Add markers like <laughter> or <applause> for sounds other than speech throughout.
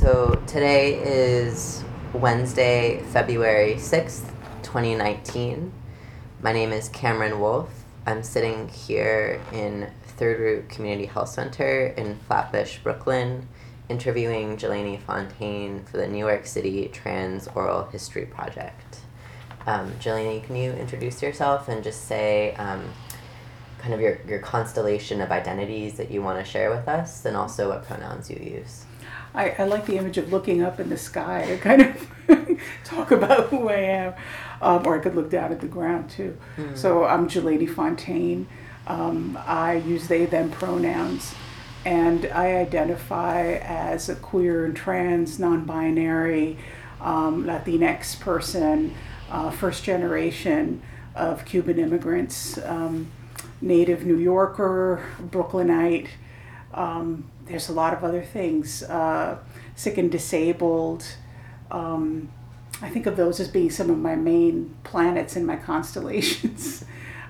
So today is Wednesday, February 6th, 2019. My name is Cameron Wolf. I'm sitting here in Third Root Community Health Center in Flatbush, Brooklyn, interviewing Geleni Fontaine for the New York City Trans Oral History Project. Um, Geleni, can you introduce yourself and just say um, kind of your, your constellation of identities that you want to share with us and also what pronouns you use? I, I like the image of looking up in the sky to kind of <laughs> talk about who I am. Um, or I could look down at the ground too. Mm. So I'm Geleni Fontaine. Um, I use they, them pronouns. And I identify as a queer and trans, non binary, um, Latinx person, uh, first generation of Cuban immigrants, um, native New Yorker, Brooklynite. Um, there's a lot of other things. Uh, sick and disabled. Um, I think of those as being some of my main planets in my <laughs> constellations.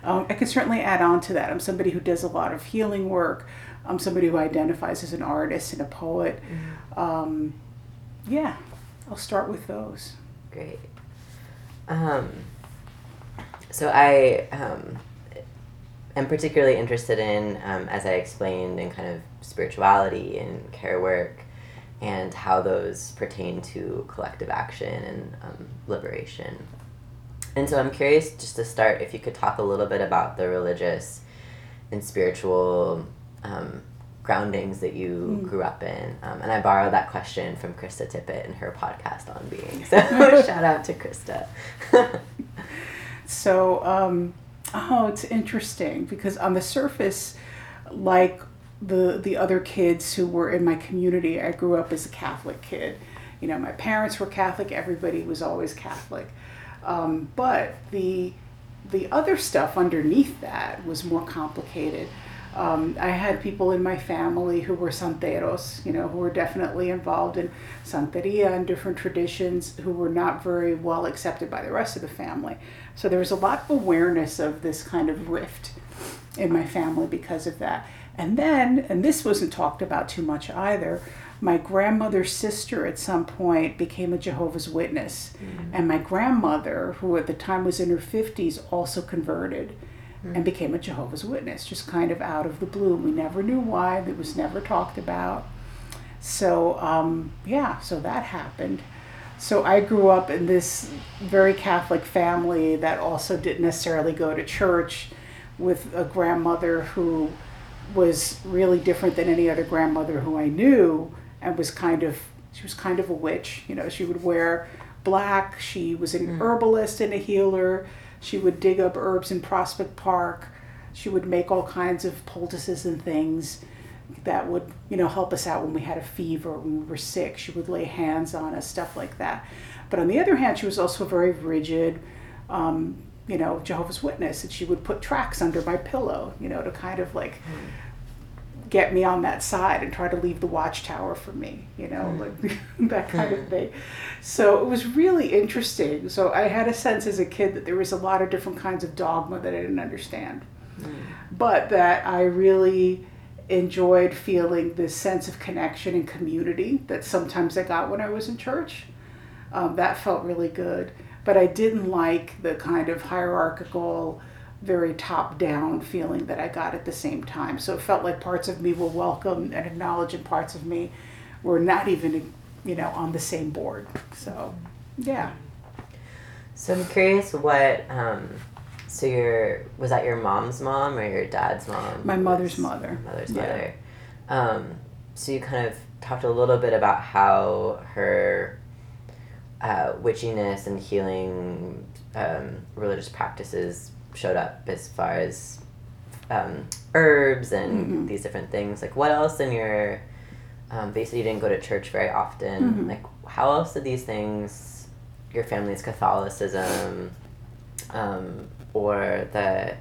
um, I can certainly add on to that. I'm somebody who does a lot of healing work. I'm somebody who identifies as an artist and a poet. Mm-hmm. Um, yeah, I'll start with those. Great. Um, so I um, am particularly interested in, um, as I explained, in kind of spirituality and care work and how those pertain to collective action and um, liberation. And so I'm curious just to start if you could talk a little bit about the religious and spiritual um, groundings that you mm. grew up in. Um, and I borrowed that question from Krista Tippett in her podcast on being. <laughs> So shout out to Krista. <laughs> so, um, oh, it's interesting because on the surface, like the the other kids who were in my community. I grew up as a Catholic kid. You know, my parents were Catholic. Everybody was always Catholic. Um, but the the other stuff underneath that was more complicated. Um, I had people in my family who were santeros, you know, who were definitely involved in santeria and different traditions, who were not very well accepted by the rest of the family. So there was a lot of awareness of this kind of rift in my family because of that. And then, and this wasn't talked about too much either, my grandmother's sister at some point became a Jehovah's Witness. Mm-hmm. And my grandmother, who at the time was in her 50s, also converted mm-hmm. and became a Jehovah's Witness, just kind of out of the blue. We never knew why, it was never talked about. So, um, yeah, so that happened. So I grew up in this very Catholic family that also didn't necessarily go to church with a grandmother who was really different than any other grandmother who I knew and was kind of she was kind of a witch. You know, she would wear black. She was an mm. herbalist and a healer. She would dig up herbs in Prospect Park. She would make all kinds of poultices and things that would, you know, help us out when we had a fever, when we were sick. She would lay hands on us, stuff like that. But on the other hand, she was also very rigid, um, you know, Jehovah's Witness, and she would put tracks under my pillow, you know, to kind of like mm. Get me on that side and try to leave the watchtower for me, you know, mm. like <laughs> that kind of thing. So it was really interesting. So I had a sense as a kid that there was a lot of different kinds of dogma that I didn't understand, mm. but that I really enjoyed feeling this sense of connection and community that sometimes I got when I was in church. Um, that felt really good but I didn't like the kind of hierarchical, very top down feeling that I got at the same time. So it felt like parts of me were welcome and acknowledged, and parts of me were not even, you know, on the same board. So, yeah. So I'm curious what. Um, so your was that your mom's mom or your dad's mom? My mother's mother. Mother's yeah. mother. Um, so you kind of talked a little bit about how her uh, witchiness and healing um, religious practices showed up as far as um, herbs and mm-hmm. these different things. Like, what else in your um, basically you didn't go to church very often. Mm-hmm. Like, how else did these things, your family's Catholicism, um, or the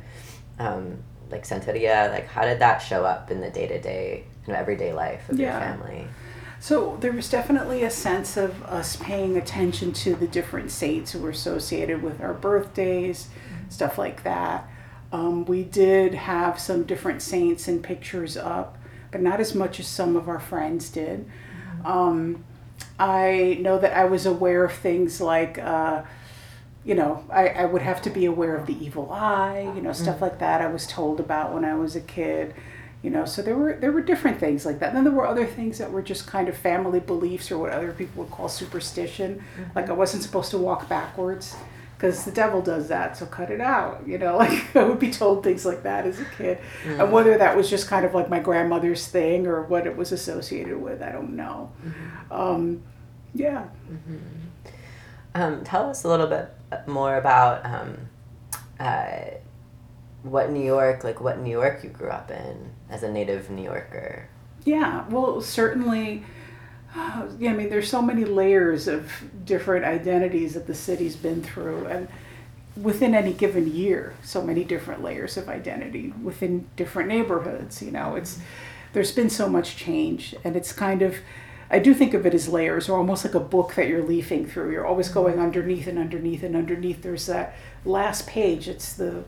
um, like Santeria, like how did that show up in the day to day, of everyday life of yeah. your family? So there was definitely a sense of us paying attention to the different saints who were associated with our birthdays. Stuff like that. Um, we did have some different saints and pictures up, but not as much as some of our friends did. Mm-hmm. Um, I know that I was aware of things like, uh, you know, I, I would have to be aware of the evil eye, you know, stuff mm. like that I was told about when I was a kid. You know, so there were there were different things like that. And then there were other things that were just kind of family beliefs or what other people would call superstition. Mm-hmm. Like I wasn't supposed to walk backwards because the devil does that, so cut it out. You know, <laughs> like I would be told things like that as a kid. Mm-hmm. And whether that was just kind of like my grandmother's thing or what it was associated with, I don't know. Mm-hmm. Um, yeah. Mm-hmm. Um, tell us a little bit more about um, uh, what New York, like what New York you grew up in as a native New Yorker. Yeah, well, certainly <gasps> yeah, I mean, there's so many layers of different identities that the city's been through, and within any given year, so many different layers of identity within different neighborhoods. You know, it's there's been so much change, and it's kind of I do think of it as layers, or almost like a book that you're leafing through. You're always going mm-hmm. underneath and underneath and underneath. There's that last page. It's the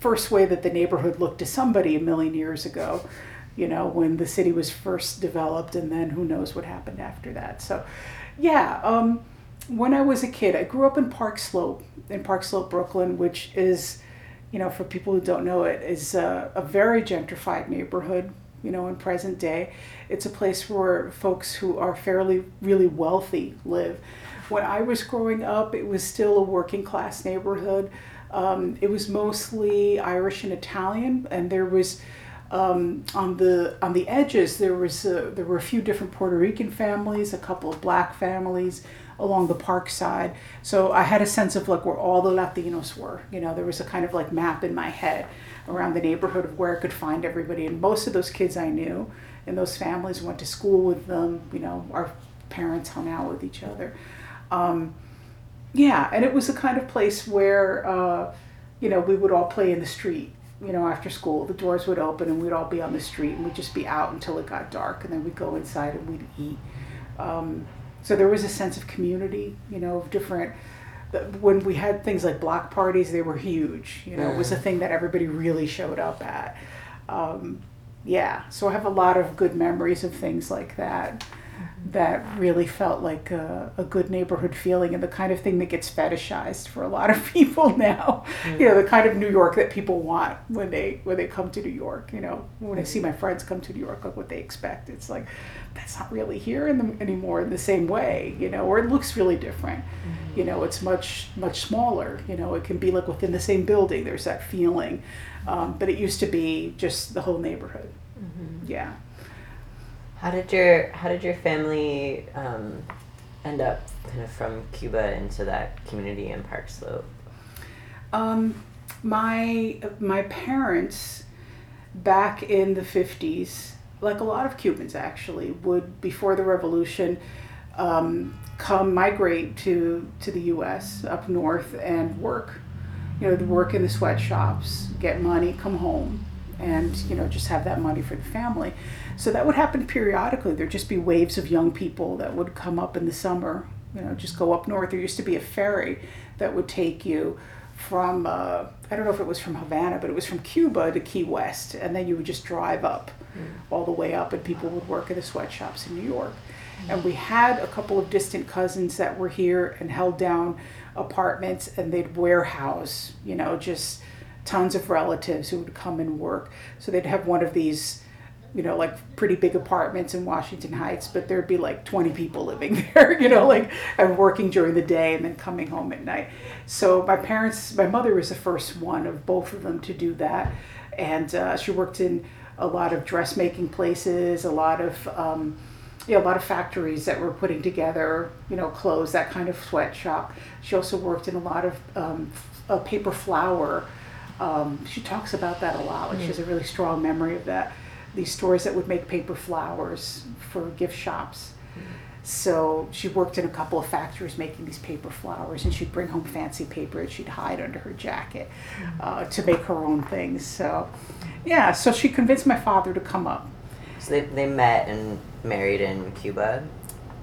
first way that the neighborhood looked to somebody a million years ago you know, when the city was first developed, and then who knows what happened after that. So, yeah, um, when I was a kid, I grew up in Park Slope, in Park Slope, Brooklyn, which is, you know, for people who don't know it, is a, a very gentrified neighborhood, you know, in present day. It's a place where folks who are fairly, really wealthy live. When I was growing up, it was still a working class neighborhood. Um, it was mostly Irish and Italian, and there was um, on the on the edges there was a, there were a few different Puerto Rican families, a couple of black families along the park side. So I had a sense of like where all the Latinos were. You know, there was a kind of like map in my head around the neighborhood of where I could find everybody. And most of those kids I knew, and those families went to school with them. You know, our parents hung out with each other. Um, yeah, and it was a kind of place where, uh, you know, we would all play in the street you know, after school, the doors would open and we'd all be on the street and we'd just be out until it got dark and then we'd go inside and we'd eat. Um, so there was a sense of community, you know, of different. When we had things like block parties, they were huge. You know, it was a thing that everybody really showed up at. Um, yeah, so I have a lot of good memories of things like that that really felt like a, a, good neighborhood feeling and the kind of thing that gets fetishized for a lot of <laughs> people now. Mm. you know the kind of new york that people want when they when they come to new york you know. When i see my friends come to new york like what they expect it's like that's not really here in the, anymore in the same way you know or it looks really different. Mm-hmm. you know it's much much smaller you know. It can be like within the same building there's that feeling. Um, but it used to be just the whole neighborhood. Mm-hmm. yeah how did your How did your family um, end up kind of from Cuba into that community in Park Slope? Um, my my parents back in the fifties, like a lot of Cubans actually, would before the revolution um, come migrate to to the U.S. up north and work. You know, work in the sweatshops, get money, come home, and you know just have that money for the family. So that would happen periodically. There'd just be waves of young people that would come up in the summer, you know, just go up north. There used to be a ferry that would take you from, uh, I don't know if it was from Havana, but it was from Cuba to Key West. And then you would just drive up mm. all the way up, and people would work at the sweatshops in New York. Mm. And we had a couple of distant cousins that were here and held down apartments, and they'd warehouse, you know, just tons of relatives who would come and work. So they'd have one of these you know, like pretty big apartments in Washington Heights, but there'd be like 20 people living <laughs> there, you know, like I'm working during the day and then coming home at night. So my parents, my mother was the first one of both of them to do that. And uh, she worked in a lot of dressmaking places, a lot of, um, you know, a lot of factories that were putting together, you know, clothes, that kind of sweatshop. She also worked in a lot of um, paper flower. Um, she talks about that a lot. Like mm. she has a really strong memory of that these stores that would make paper flowers for gift shops. So she worked in a couple of factories making these paper flowers, and she'd bring home fancy paper that she'd hide under her jacket uh, to make her own things. So, yeah, so she convinced my father to come up. So they, they met and married in Cuba?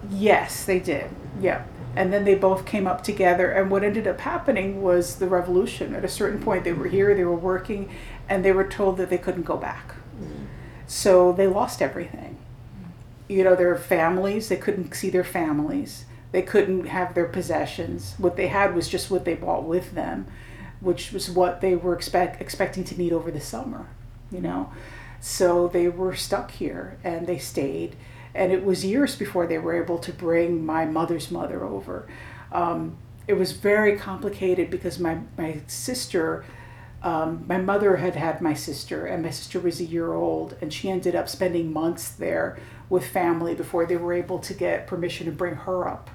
Yes, they did. Yeah. And then they both came up together, and what ended up happening was the revolution. At a certain point, they were here, they were working, and they were told that they couldn't go back. So they lost everything. you know, their families. They couldn't see their families. They couldn't have their possessions. What they had was just what they brought with them, which was what they were expect, expecting to need over the summer, you know. So they were stuck here and they stayed. And it was years before they were able to bring my mother's mother over. Um, it was very complicated because my, my sister um, my mother had had my sister, and my sister was a year old, and she ended up spending months there with family before they were able to get permission to bring her up.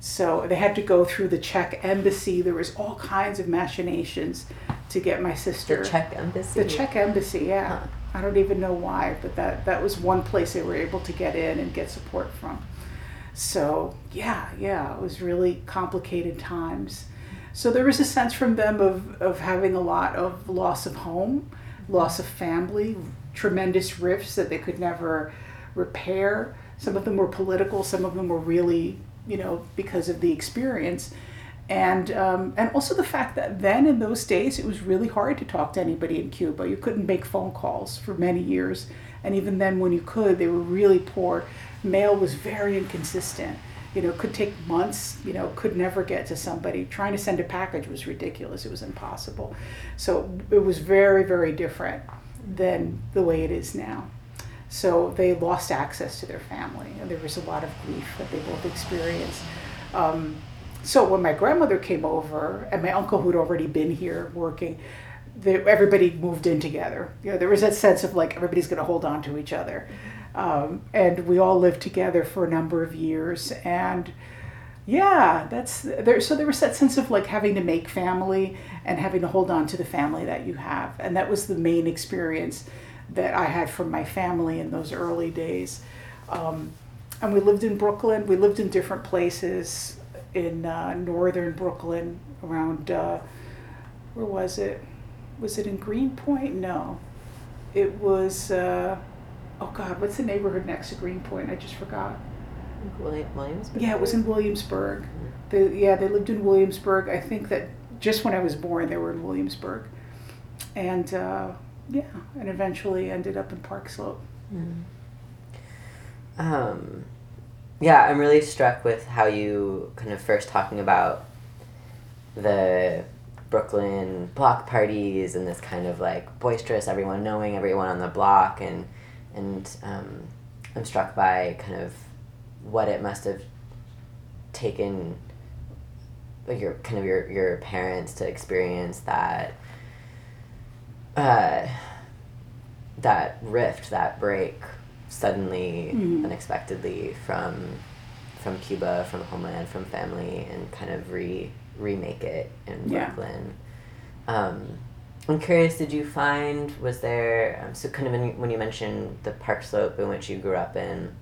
So they had to go through the Czech embassy. There was all kinds of machinations to get my sister. The Czech embassy. The Czech embassy, yeah. Huh. I don't even know why, but that that was one place they were able to get in and get support from. So yeah, yeah, it was really complicated times. So there was a sense from them of, of having a lot of loss of home, loss of family, tremendous rifts that they could never repair. Some of them were political, some of them were really, you know, because of the experience. And, um, and also the fact that then in those days it was really hard to talk to anybody in Cuba. You couldn't make phone calls for many years. And even then, when you could, they were really poor. Mail was very inconsistent you know, could take months, you know, could never get to somebody. Trying to send a package was ridiculous. It was impossible. So it was very, very different than the way it is now. So they lost access to their family, and there was a lot of grief that they both experienced. Um, so when my grandmother came over, and my uncle who'd already been here working, they, everybody moved in together. You know, there was that sense of like everybody's going to hold on to each other. Um, and we all lived together for a number of years. And yeah, that's there. So there was that sense of like having to make family and having to hold on to the family that you have. And that was the main experience that I had from my family in those early days. Um, and we lived in Brooklyn. We lived in different places in uh, northern Brooklyn around, uh, where was it? Was it in Greenpoint? No. It was. Uh, oh God, what's the neighborhood next to Greenpoint? I just forgot. Williamsburg. Yeah, it was in Williamsburg. They, yeah, they lived in Williamsburg. I think that just when I was born, they were in Williamsburg, and uh, yeah, and eventually ended up in Park Slope. Mm. Um, yeah, I'm really struck with how you kind of first talking about the Brooklyn block parties and this kind of like boisterous, everyone knowing everyone on the block and and um, I'm struck by kind of what it must have taken like your kind of your your parents to experience that uh, that rift that break suddenly Mhm. unexpectedly from from Cuba from homeland from family and kind of re remake it in Yeah. Brooklyn um, I'm curious, did you find, was there, um, so kind of when you, when you mentioned the Park Slope in which you grew up in,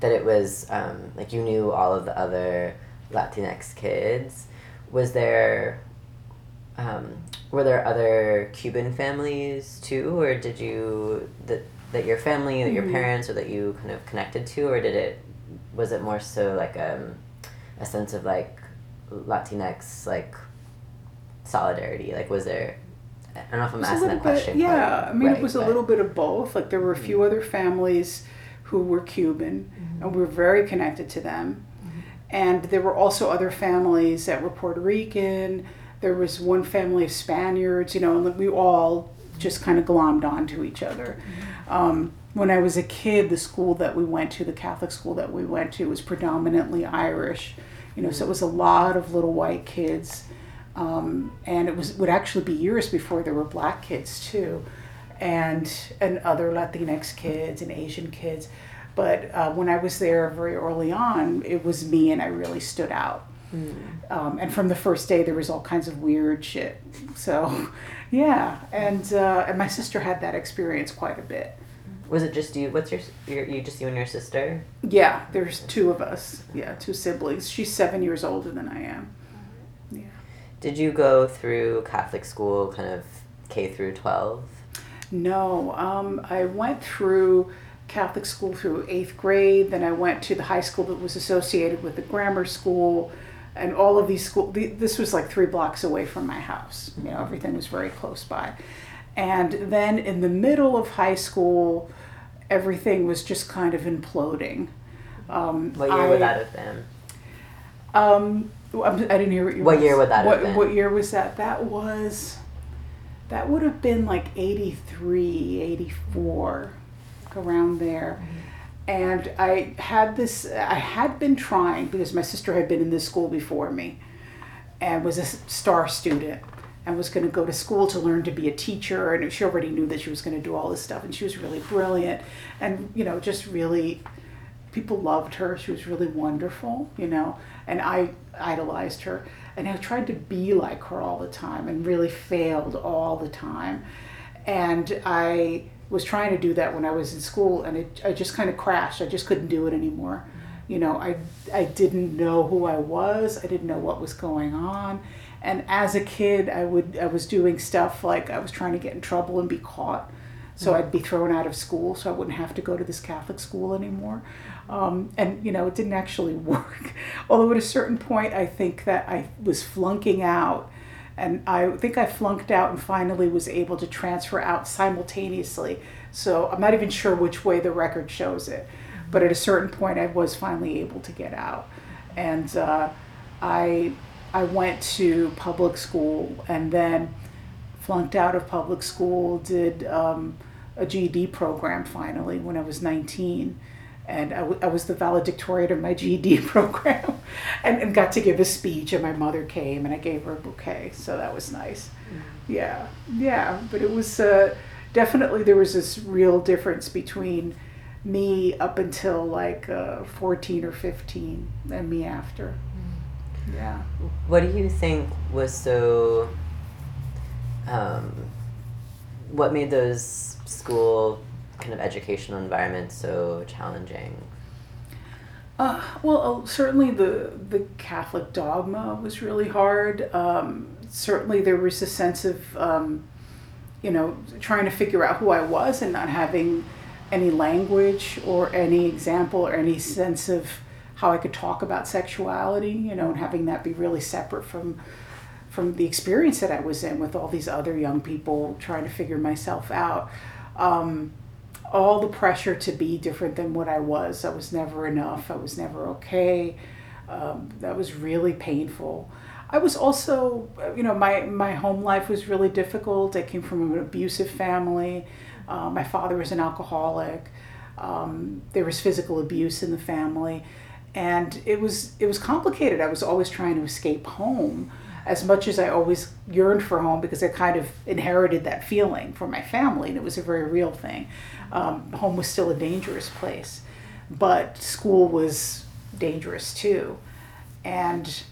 that it was um, like you knew all of the other Latinx kids, was there, um, were there other Cuban families too, or did you, that, that your family, that your Mhm. parents, or that you kind of connected to, or did it, was it more so like um, a sense of like Latinx, like solidarity? Like, was there, I don't know if I'm It was a asking that question. bit, yeah. I mean, right, it was a little bit of both. Like there were a few mm-hmm. other families who were Cuban, mm-hmm. and we were very connected to them. Mm-hmm. And there were also other families that were Puerto Rican. There was one family of Spaniards, you know, and we all just kind of glommed onto each other. Um, when I was a kid, the school that we went to, the Catholic school that we went to, was predominantly Irish. You know, so it was a lot of little white kids, um, and it was would actually be years before there were black kids too, and and other Latinx kids and Asian kids. But uh, when I was there very early on, it was me, and I really stood out. Mm. Um, and from the first day, there was all kinds of weird shit. So, <laughs> yeah, and uh, and my sister had that experience quite a bit. Was it just you? What's your, your you just you and your sister? Yeah, there's two of us. Yeah, two siblings. She's seven years older than I am. Did you go through Catholic school, kind of K through twelve? No, um, I went through Catholic school through eighth grade. Then I went to the high school that was associated with the grammar school, and all of these school. The, this was like three blocks away from my house. You know, everything was very close by. And then in the middle of high school, everything was just kind of imploding. Um, What year I, would that have been? Um, I didn't hear what you. What year would that what? What year was that? That was. That would have been like 83, 84, around there. And I had this. I had been trying because my sister had been in this school before me, and was a star student, and was going to go to school to learn to be a teacher. And she already knew that she was going to do all this stuff, and she was really brilliant, and you know, just really people loved her. She was really wonderful, you know, and I idolized her. And I tried to be like her all the time and really failed all the time. And I was trying to do that when I was in school and it, I just kind of crashed. I just couldn't do it anymore. You know, I, I didn't know who I was. I didn't know what was going on. And as a kid, I would I was doing stuff like I was trying to get in trouble and be caught. So mm-hmm. I'd be thrown out of school, so I wouldn't have to go to this Catholic school anymore. Um, and you know, it didn't actually <laughs> work. Although at a certain point, I think that I was flunking out, and I think I flunked out and finally was able to transfer out simultaneously. So I'm not even sure which way the record shows it, but at a certain point, I was finally able to get out, and uh, I I went to public school and then flunked out of public school. Did um, a GED program finally when I was 19. And I, w- I was the valedictorian of my GED <laughs> program and, and got to give a speech. And my mother came and I gave her a bouquet. So that was nice. Yeah, yeah. But it was uh, definitely, there was this real difference between me up until like uh, 14 or 15 and me after. Yeah. What do you think was so? Um, what made those school kind of educational environment so challenging? Uh, well, uh, certainly the the Catholic dogma was really hard. Um, certainly, there was a sense of, um, you know, trying to figure out who I was and not having any language or any example or any sense of how I could talk about sexuality. You know, and having that be really separate from from the experience that I was in with all these other young people trying to figure myself out. Um, all the pressure to be different than what I was. I was never enough. I was never okay. Um, that was really painful. I was also, you know, my, my home life was really difficult. I came from an abusive family. Uh, my father was an alcoholic. Um, there was physical abuse in the family, and it was it was complicated. I was always trying to escape home, as much as I always yearned for home because I kind of inherited that feeling from my family, and it was a very real thing. Um, home was still a dangerous place, but school was dangerous too, and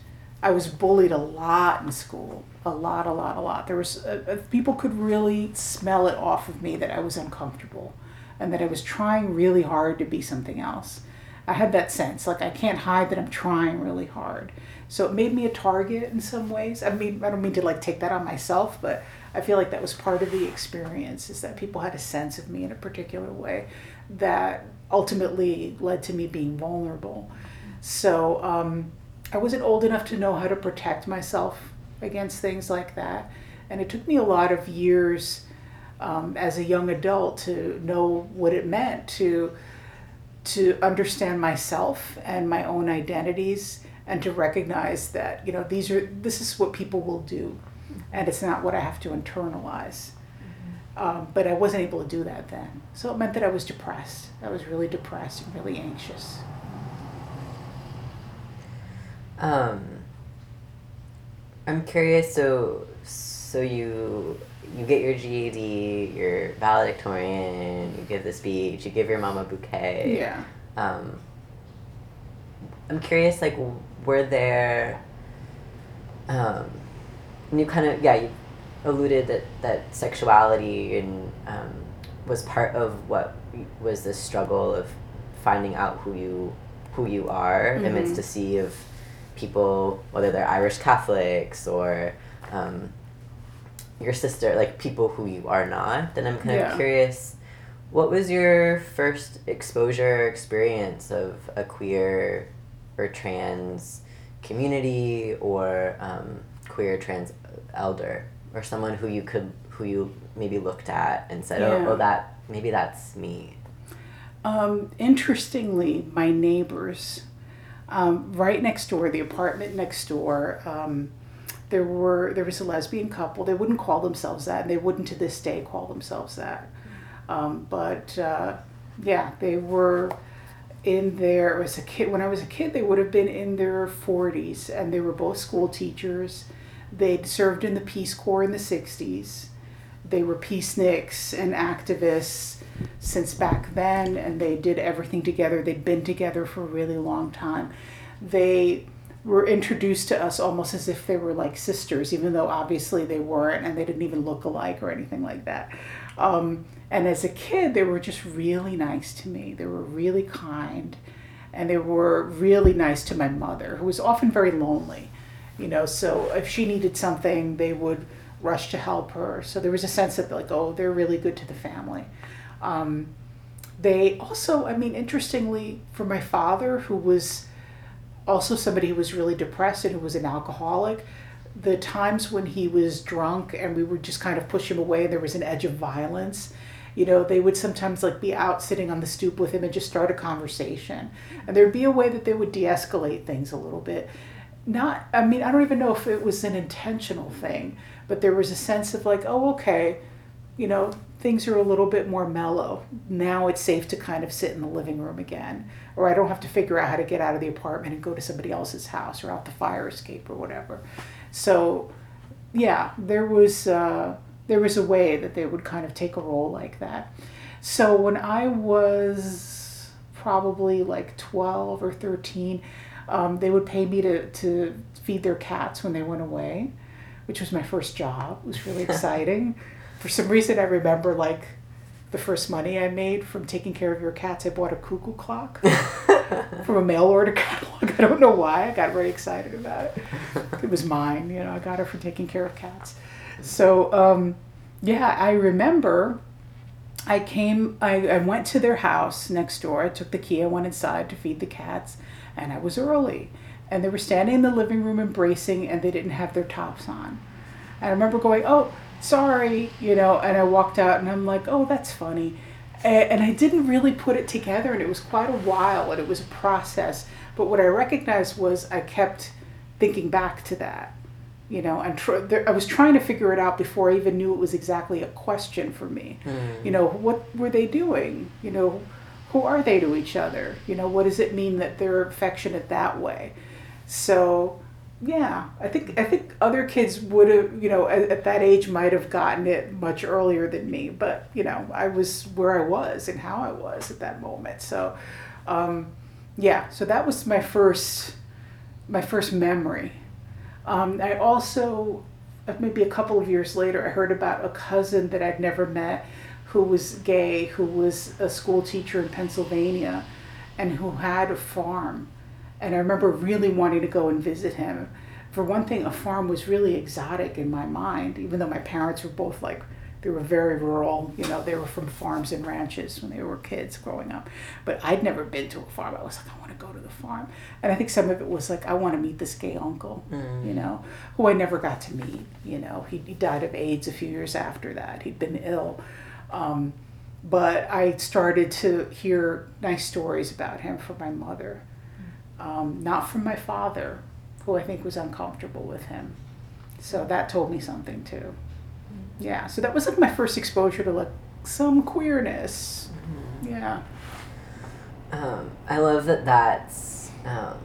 I was bullied a lot in school, a lot, a lot, a lot. There was uh, uh, people could really smell it off of me that I was uncomfortable, and that I was trying really hard to be something else. I had that sense, like I can't hide that I'm trying really hard. So it made me a target in some ways. I mean, I don't mean to like take that on myself, but I feel like that was part of the experience is that people had a sense of me in a particular way that ultimately led to me being vulnerable. So um, I wasn't old enough to know how to protect myself against things like that. And it took me a lot of years um, as a young adult to know what it meant to to understand myself and my own identities and to recognize that you know these are this is what people will do and it's not what i have to internalize. Um, but i wasn't able to do that then. So it meant that i was depressed. I was really depressed and really anxious. Um, I'm curious. So, so you you get your GED, you're valedictorian, you give the speech, you give your mom a bouquet. yeah Um, I'm curious. Like, were there? Um, you kind of yeah you alluded that that sexuality and um, was part of what was the struggle of finding out who you who you are amidst Mhm. a sea of people whether they're Irish Catholics or um, your sister like people who you are not then I'm kind Yeah. of curious what was your first exposure or experience of a queer or trans community or um, queer trans elder or someone who you could who you maybe looked at and said Yeah. oh, oh that maybe that's me Um, interestingly, my neighbors, um, right next door, the apartment next door, um, there were there was a lesbian couple. They wouldn't call themselves that, and they wouldn't to this day call themselves that. Um, but uh, yeah, they were in their as a kid. When I was a kid, they would have been in their forties, and they were both school teachers. They'd served in the Peace Corps in the '60s. They were peaceniks and activists since back then, and they did everything together. They'd been together for a really long time. They were introduced to us almost as if they were like sisters, even though obviously they weren't, and they didn't even look alike or anything like that. Um, and as a kid, they were just really nice to me. They were really kind, and they were really nice to my mother, who was often very lonely. You know, so if she needed something, they would rush to help her. So there was a sense that like, oh, they're really good to the family. Um, they also, I mean, interestingly, for my father, who was also somebody who was really depressed and who was an alcoholic, the times when he was drunk and we would just kind of push him away, there was an edge of violence. You know, they would sometimes like be out sitting on the stoop with him and just start a conversation. And there'd be a way that they would de escalate things a little bit. Not, I mean, I don't even know if it was an intentional thing, but there was a sense of like, oh, okay, you know, things are a little bit more mellow. Now it's safe to kind of sit in the living room again. Or I don't have to figure out how to get out of the apartment and go to somebody else's house or out the fire escape or whatever. So, yeah, there was uh, there was a way that they would kind of take a role like that. So when I was probably like 12 or 13, um, they would pay me to, to feed their cats when they went away, which was my first job. It was really <laughs> exciting for some reason I remember like the first money I made from taking care of your cats. I bought a cuckoo clock <laughs> from a mail order catalog. <laughs> I don't know why. I got very excited about it. <laughs> It was mine, you know. I got it for taking care of cats. So um, yeah, I remember. I came. I, I went to their house next door. I took the key. I went inside to feed the cats, and I was early. And they were standing in the living room embracing, and they didn't have their tops on. And I remember going, "Oh, sorry, you know, and I walked out and I'm like, oh, that's funny. And, I didn't really put it together, and it was quite a while, and it was a process. But what I recognized was I kept thinking back to that, you know, and tr- there, I was trying to figure it out before I even knew it was exactly a question for me. Mm. You know, what were they doing? You know, who are they to each other? You know, what does it mean that they're affectionate that way? So, yeah, I think I think other kids would have, you know, at, at, that age might have gotten it much earlier than me, but you know, I was where I was and how I was at that moment. So, um, yeah, so that was my first my first memory. Um, I also uh, maybe a couple of years later, I heard about a cousin that I'd never met who was gay, who was a school teacher in Pennsylvania, and who had a farm and I remember really wanting to go and visit him. For one thing, a farm was really exotic in my mind, even though my parents were both like, they were very rural, you know, they were from farms and ranches when they were kids growing up. But I'd never been to a farm. I was like, I want to go to the farm. And I think some of it was like, I want to meet this gay uncle, mm. you know, who I never got to meet. You know, he, he died of AIDS a few years after that. He'd been ill. Um, but I started to hear nice stories about him from my mother um, not from my father, who I think was uncomfortable with him. So that told me something too. Mm-hmm. Yeah, so that was like my first exposure to like some queerness. Mm-hmm. Yeah. Um, I love that that's. Um,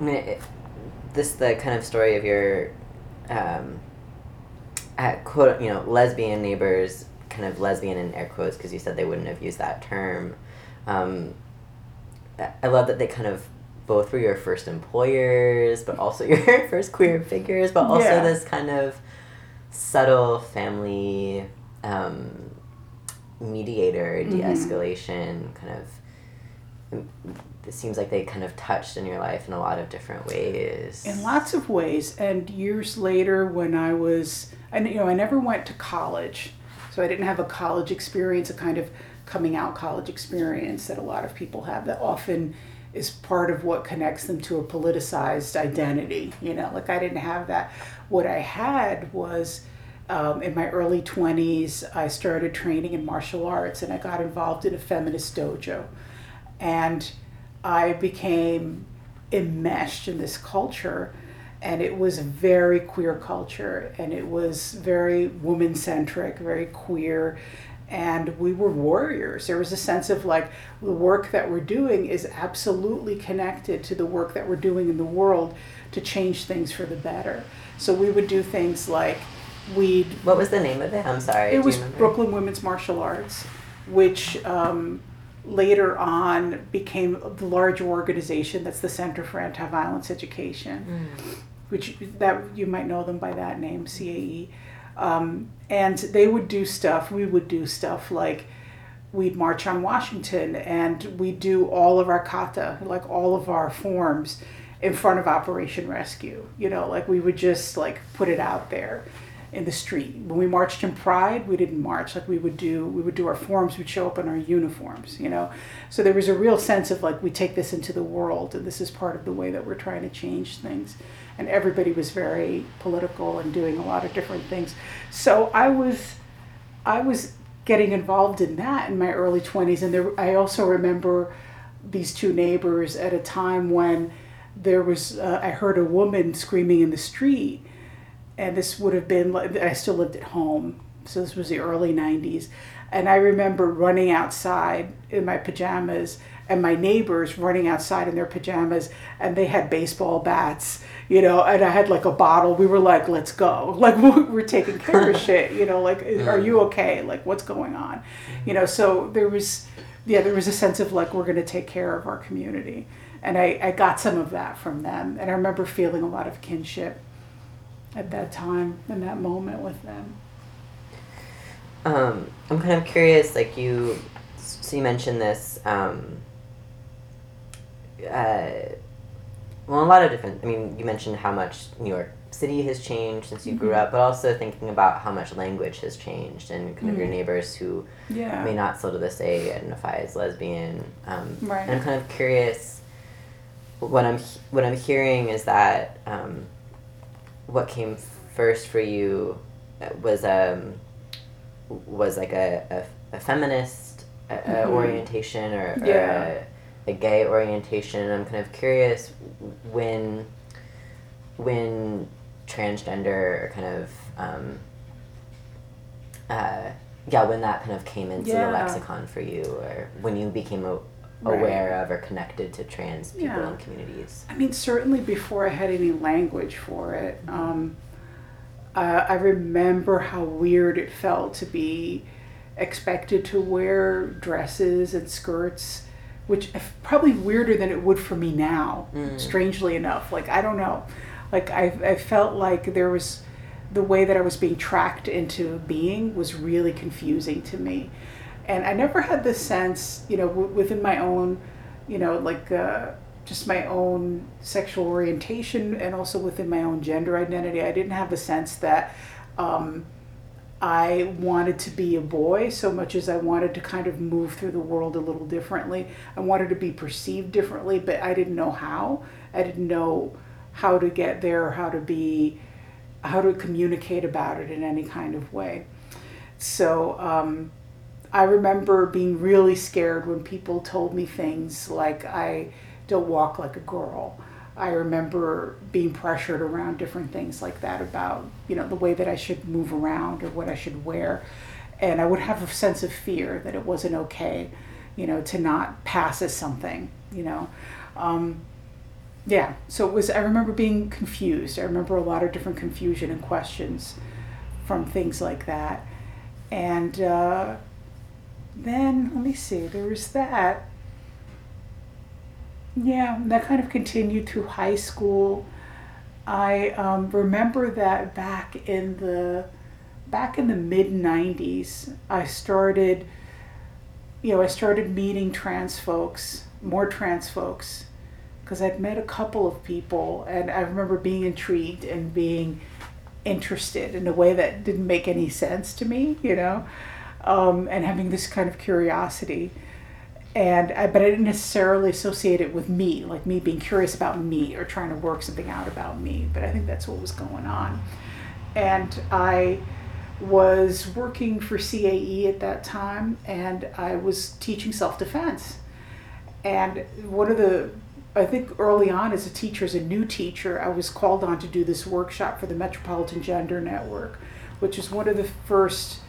I mean, it, this the kind of story of your, um, at quote you know lesbian neighbors, kind of lesbian in air quotes because you said they wouldn't have used that term. Um, I love that they kind of both were your first employers, but also <laughs> your first queer figures, but also yeah. this kind of subtle family um, mediator, de escalation mm-hmm. kind of. It seems like they kind of touched in your life in a lot of different ways. In lots of ways, and years later, when I was, I you know, I never went to college, so I didn't have a college experience, a kind of coming out college experience that a lot of people have that often is part of what connects them to a politicized identity. You know, like I didn't have that. What I had was um, in my early 20s, I started training in martial arts and I got involved in a feminist dojo. And I became enmeshed in this culture and it was a very queer culture and it was very woman centric very queer and we were warriors there was a sense of like the work that we're doing is absolutely connected to the work that we're doing in the world to change things for the better so we would do things like we'd what was the name of it i'm sorry it was brooklyn women's martial arts which um, later on became the large organization that's the Center for Anti-Violence Education, mm. which that you might know them by that name, CAE. Um, and they would do stuff. We would do stuff like we'd march on Washington, and we'd do all of our kata, like all of our forms, in front of Operation Rescue. You know, like we would just like put it out there in the street. When we marched in Pride, we didn't march like we would do. We would do our forms. We'd show up in our uniforms, you know. So there was a real sense of like we take this into the world, and this is part of the way that we're trying to change things. And everybody was very political and doing a lot of different things. So I was, I was getting involved in that in my early twenties, and there. I also remember these two neighbors at a time when there was. Uh, I heard a woman screaming in the street and this would have been I still lived at home, so this was the early '90s, and I remember running outside in my pajamas and my neighbors running outside in their pajamas and they had baseball bats you know and i had like a bottle. We were like let's go. <laughs> Like we're taking care of <laughs> shit you know like are you okay? Like what's going on? You know so there was yeah there was a sense of like we're going to take care of our community. And I, I got some of that from them. And i remember feeling a lot of kinship at that time in that moment with them. Um, I'm kind of curious, like you, so you mentioned this. Um, uh, well, a lot of different. I mean, you mentioned how much New York City has changed since you mm-hmm. grew up, but also thinking about how much language has changed and kind mm. of your mm. neighbors who yeah. may not still to this day identify as lesbian. Um, right. And I'm kind of curious. What I'm what I'm hearing is that um, what came first for you was um was like a, a, a feminist uh, mm-hmm. orientation or, or yeah. a, a gay orientation. I'm kind of curious when when transgender kind of um, uh, yeah when that kind of came into yeah. the lexicon for you or when you became a, aware right. of or connected to trans people yeah. and communities? I mean, certainly before I had any language for it, um, uh, I remember how weird it felt to be expected to wear dresses and skirts, which probably weirder than it would for me now. Mm. Strangely enough, like I don't know, like I I felt like there was the way that I was being tracked into being was really confusing to me and I never had the sense, you know, w- within my own, you know, like uh, just my own sexual orientation and also within my own gender identity. I didn't have the sense that um, I wanted to be a boy so much as I wanted to kind of move through the world a little differently. I wanted to be perceived differently, but I didn't know how. I didn't know how to get there, how to be, how to communicate about it in any kind of way. So, um, I remember being really scared when people told me things like I don't walk like a girl. I remember being pressured around different things like that about, you know, the way that I should move around or what I should wear. And I would have a sense of fear that it wasn't okay, you know, to not pass as something, you know. Um, yeah, so it was, I remember being confused. I remember a lot of different confusion and questions from things like that. And, uh, then let me see, there was that. Yeah, that kind of continued through high school. I um, remember that back in the back in the mid 90s, I started you know, I started meeting trans folks, more trans folks, because I'd met a couple of people and I remember being intrigued and being interested in a way that didn't make any sense to me, you know um, and having this kind of curiosity. And I, but I didn't necessarily associate it with me, like me being curious about me or trying to work something out about me. But I think that's what was going on. And I was working for CAE at that time, and I was teaching self defense. And one of the, I think early on as a teacher, as a new teacher, I was called on to do this workshop for the Metropolitan Gender Network, which is one of the first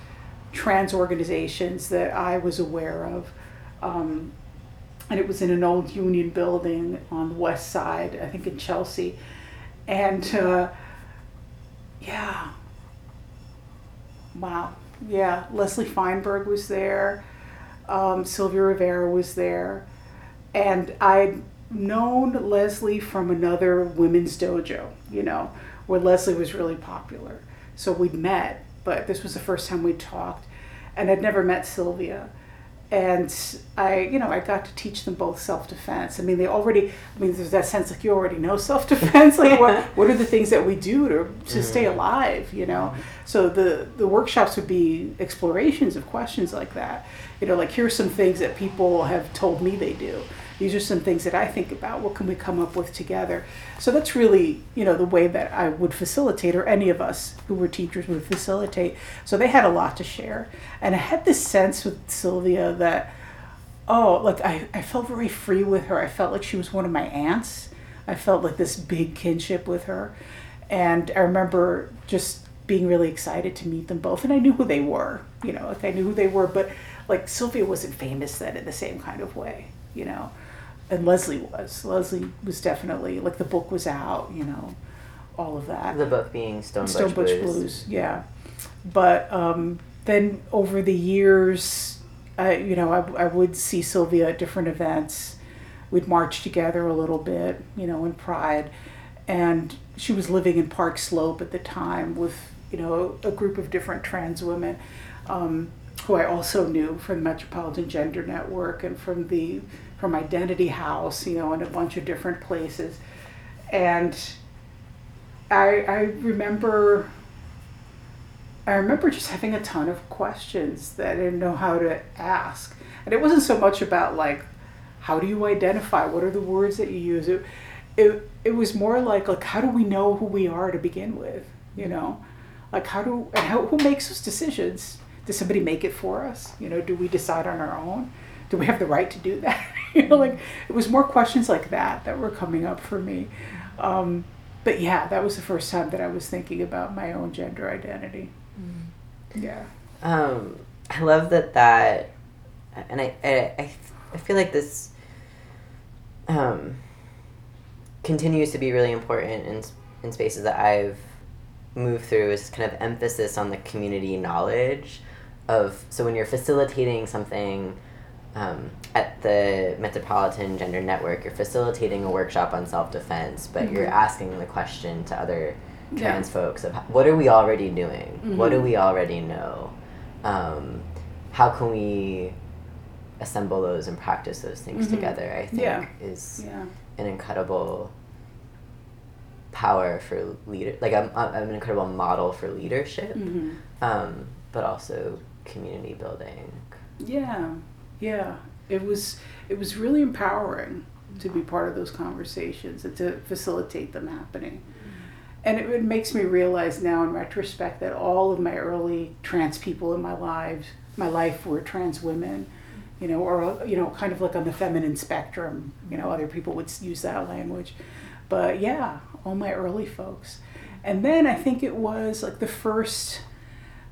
trans organizations that I was aware of. Um, and it was in an old union building on the west side, I think in Chelsea. And uh, yeah, wow, yeah, Leslie Feinberg was there, um, Sylvia Rivera was there, and I'd known Leslie from another women's dojo, you know, where Leslie was really popular. So we'd met, but this was the first time we talked, and I'd never met Sylvia and I, you know, I got to teach them both self-defense. I mean, they already, I mean, there's that sense like you already know <laughs> self-defense. Like, what, what are the things that we do to, to stay mm-hmm. alive? You know, so the the workshops would be explorations of questions like that. You know, like here's some things that people have told me they do these are some things that I think about. What can we come up with together? So that's really, you know, the way that I would facilitate, or any of us who were teachers would facilitate. So they had a lot to share. And I had this sense with Sylvia that, oh, like I, I felt very free with her. I felt like she was one of my aunts. I felt like this big kinship with her. And I remember just being really excited to meet them both. And I knew who they were, you know, like I knew who they were, but like Sylvia wasn't famous then in the same kind of way, you know and Leslie was. Leslie was definitely like the book was out, you know, all of that. The book being Stone, Stone Butch, Butch Blues. Blues. yeah. But um, then over the years, I, you know, I, I would see Sylvia at different events. We'd march together a little bit, you know, in Pride, and she was living in Park Slope at the time with you know a, group of different trans women. Um, who I also knew from the Metropolitan Gender Network and from the from Identity House, you know, in a bunch of different places. And I, I remember I remember just having a ton of questions that I didn't know how to ask. And it wasn't so much about like how do you identify? What are the words that you use? It it, it was more like like how do we know who we are to begin with? You mm-hmm. know? Like how do and how, who makes those decisions? Does somebody make it for us? You know, do we decide on our own? Do we have the right to do that? <laughs> <laughs> you know, like it was more questions like that that were coming up for me. Um, but yeah, that was the first time that I was thinking about my own gender identity. Mm. Yeah. Um, I love that that, and I, I, I feel like this um, continues to be really important in, in spaces that I've moved through is kind of emphasis on the community knowledge of, so when you're facilitating something um, at the Metropolitan Gender Network, you're facilitating a workshop on self defense, but mm-hmm. you're asking the question to other trans yeah. folks of what are we already doing? Mm-hmm. What do we already know? Um, how can we assemble those and practice those things mm-hmm. together? I think yeah. is yeah. an incredible power for leader, like I'm, I'm an incredible model for leadership, mm-hmm. um, but also community building. Yeah, yeah, it was it was really empowering to be part of those conversations and to facilitate them happening. And it, it makes me realize now in retrospect that all of my early trans people in my lives, my life were trans women, you know, or you know, kind of like on the feminine spectrum. You know, other people would use that language, but yeah, all my early folks. And then I think it was like the first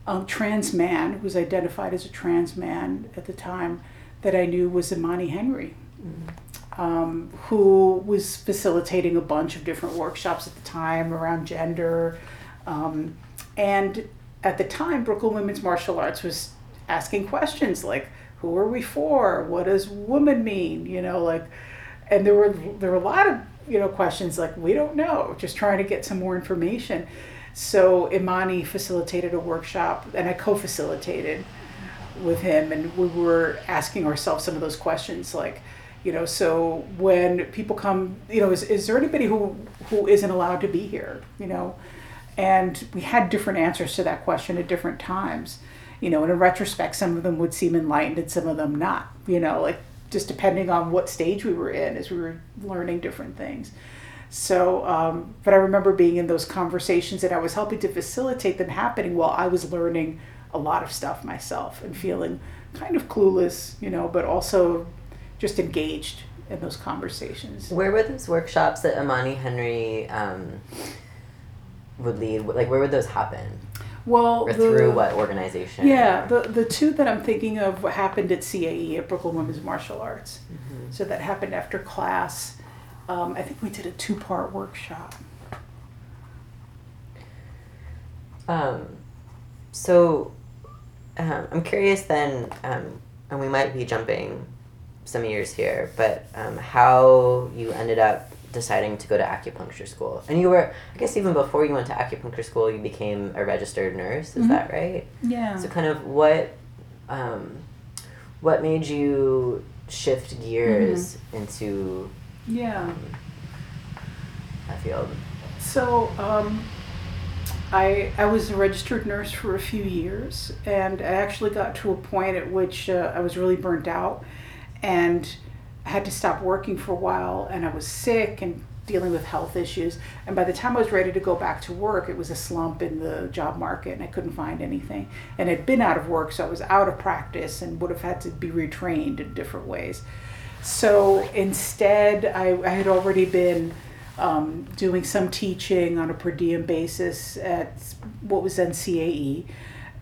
um, trans man who was identified as a trans man at the time that I knew was Imani Henry, mm-hmm. um, who was facilitating a bunch of different workshops at the time around gender. Um, and at the time, Brooklyn Women's Martial Arts was asking questions like, who are we for? What does woman mean? You know, like, and there were there were a lot of you know questions like we don't know, just trying to get some more information. So Imani facilitated a workshop, and I co-facilitated with him and we were asking ourselves some of those questions like you know so when people come you know is, is there anybody who who isn't allowed to be here you know? And we had different answers to that question at different times. You know and in retrospect some of them would seem enlightened and some of them not you know like just depending on what stage we were in as we were learning different things. So, um, but I remember being in those conversations and I was helping to facilitate them happening while I was learning a lot of stuff myself and feeling kind of clueless, you know, but also just engaged in those conversations. Where were those workshops that Imani Henry um, would lead? Like, where would those happen? Well, Or the- through what organization? Yeah, the the two that I'm thinking of happened at CAE at Brooklyn Women's Martial Arts. Mhm. So that happened after class. Um, I think we did a two part workshop. Um, so, um, I'm curious then, um, and we might be jumping some years here, but um, how you ended up deciding to go to acupuncture school. And you were, I guess, even before you went to acupuncture school, you became a registered nurse. Is Mhm. that right? Yeah. So, kind of what, um, what made you shift gears into yeah. um, that field? So um, I I was a registered nurse for a few years, and I actually got to a point at which uh, I was really burnt out, and I had to stop working for a while, and I was sick and dealing with health issues. And by the time I was ready to go back to work, it was a slump in the job market, and I couldn't find anything. And I'd been out of work, so I was out of practice and would have had to be retrained in different ways. So instead, I, I had already been um, doing some teaching on a per diem basis at what was then CAE.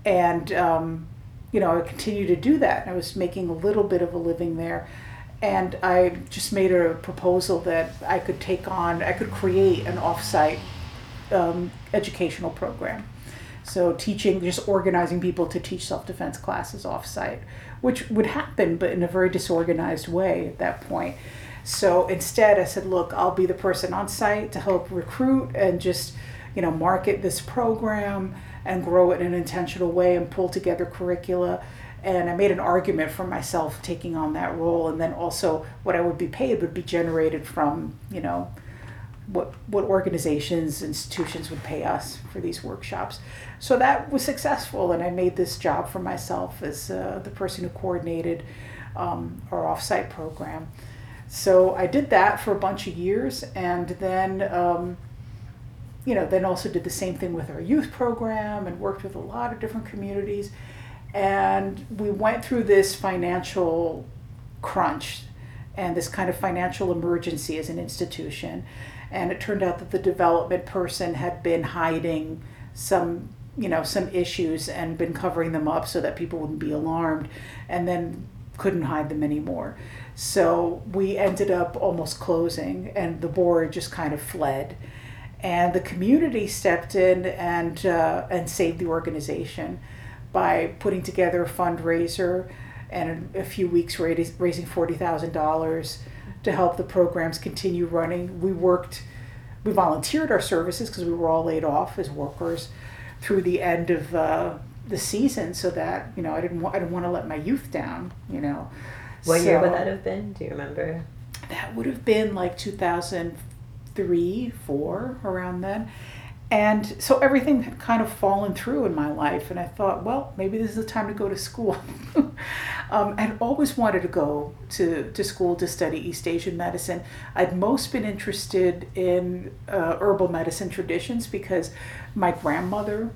And, um, you know, I continued to do that. I was making a little bit of a living there. And I just made a proposal that I could take on, I could create an offsite um, educational program. So teaching, just organizing people to teach self-defense classes offsite, which would happen, but in a very disorganized way at that point. So instead, I said, look, I'll be the person on site to help recruit and just, you know, market this program and grow it in an intentional way and pull together curricula. And I made an argument for myself taking on that role, and then also what I would be paid would be generated from, you know, what what organizations institutions would pay us for these workshops. So that was successful. And i made this job for myself as uh, the person who coordinated um, our offsite program so i did that for a bunch of years and then um, you know then also did the same thing with our youth program and worked with a lot of different communities. And we went through this financial crunch and this kind of financial emergency as an institution. And it turned out that the development person had been hiding some you know some issues and been covering them up so that people wouldn't be alarmed. And then couldn't hide them anymore so we ended up almost closing and the board just kind of fled and the community stepped in and uh, and saved the organization by putting together a fundraiser and a few weeks raising raising forty thousand dollars to help the programs continue running. We worked, we volunteered our services because we were all laid off as workers through the end of uh, the season, so that you know I didn't want I didn't want to let my youth down. You know, What year would that have been? Do you remember? that would have been like 2003 4 around then and so everything had kind of fallen through in my life and i thought well maybe this is the time to go to school <laughs> um, i'd always wanted to go to, to school to study east asian medicine i'd most been interested in uh, herbal medicine traditions because my grandmother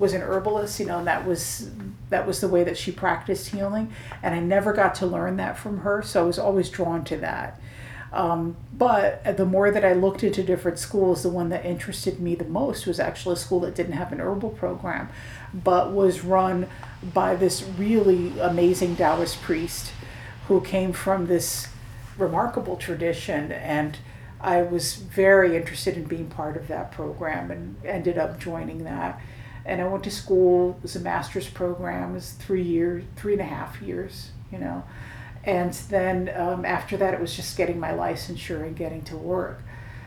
was an herbalist, you know, and that was that was the way that she practiced healing, and I never got to learn that from her, so I was always drawn to that. Um, but the more that I looked into different schools, the one that interested me the most was actually a school that didn't have an herbal program, but was run by this really amazing Taoist priest who came from this remarkable tradition and I was very interested in being part of that program and ended up joining that. And I went to school, it was a master's program, it was three years, three and a half years, you know. And then um, after that, it was just getting my licensure and getting to work.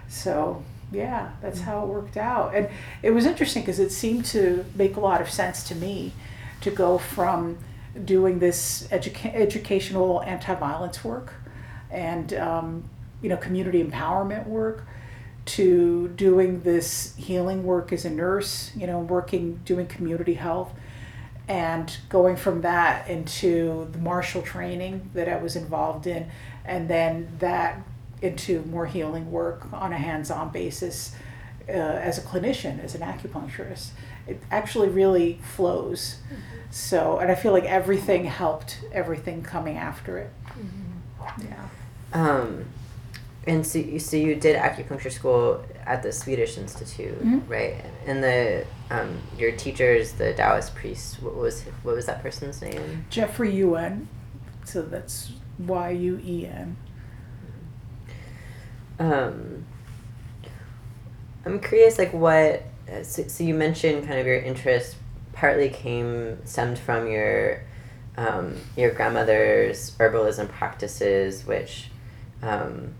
So, yeah, that's how it worked out. And it was interesting because it seemed to make a lot of sense to me to go from doing this educa- educational anti-violence work and um, you know community empowerment work to doing this healing work as a nurse you know working doing community health and going from that into the martial training that I was involved in and then that into more healing work on a hands-on basis uh, as a clinician, as an acupuncturist. It actually really flows. So, and I feel like everything helped everything coming after it. Yeah. Um, and so, you- so you did acupuncture school at the Swedish Institute, Mhm. right? And the um, your teachers, the Taoist priest, what was what was that person's name? Jeffrey Yuen. So that's Y U E N. Um, I'm curious, like what. So, so you mentioned kind of your interest partly came stemmed from your um, your grandmother's herbalism practices, which um,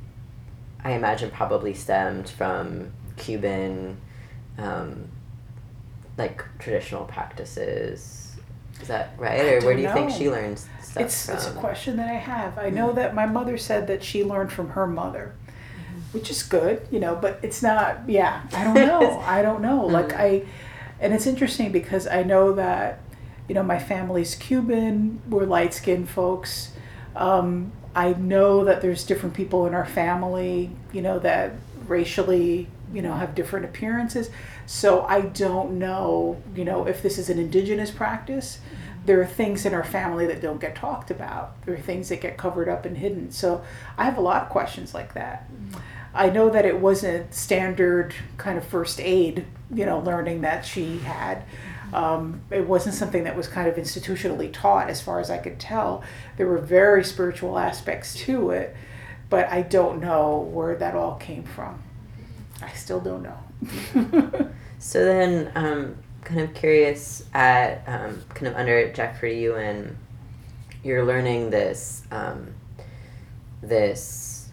I imagine probably stemmed from Cuban um, like traditional practices. Is that right, or where do you think she learned stuff It's, from? it's a question that I have. I know that my mother said that she learned from her mother, which is good, you know, but it's not, yeah, I don't know. <laughs> I don't know. Like, Mhm. I, and it's interesting because I know that, you know, my family's Cuban, we're light skinned folks. Um, I know that there's different people in our family, you know, that racially, you know, have different appearances. So I don't know, you know, if this is an indigenous practice. There are things in our family that don't get talked about. There are things that get covered up and hidden. So I have a lot of questions like that. I know that it wasn't standard kind of first aid, you know, learning that she had. Um, it wasn't something that was kind of institutionally taught, as far as I could tell. There were very spiritual aspects to it, but I don't know where that all came from. I still don't know. <laughs> So then, um, kind of curious at um, kind of under Jeffrey Yuen, you're learning this um, this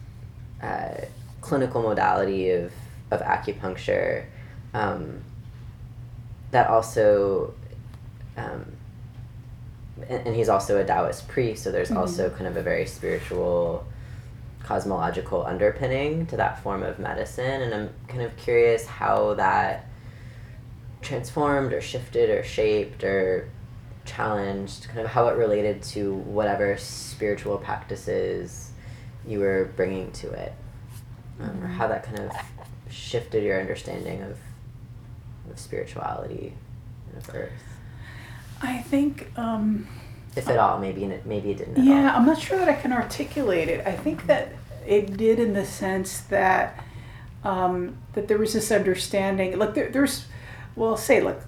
uh, clinical modality of of acupuncture um, that also. Um, and, and he's also a Taoist priest, so there's Mhm. also kind of a very spiritual, cosmological underpinning to that form of medicine. And I'm kind of curious how that transformed or shifted or shaped or challenged, kind of how it related to whatever spiritual practices you were bringing to it, um, or how that kind of shifted your understanding of, of spirituality and of Earth, I think. Um, if at all. Maybe it, maybe it didn't. Yeah, all. I'm not sure that I can articulate it. I think that it did in the sense that um, that there was this understanding. Like there, there's, well, say like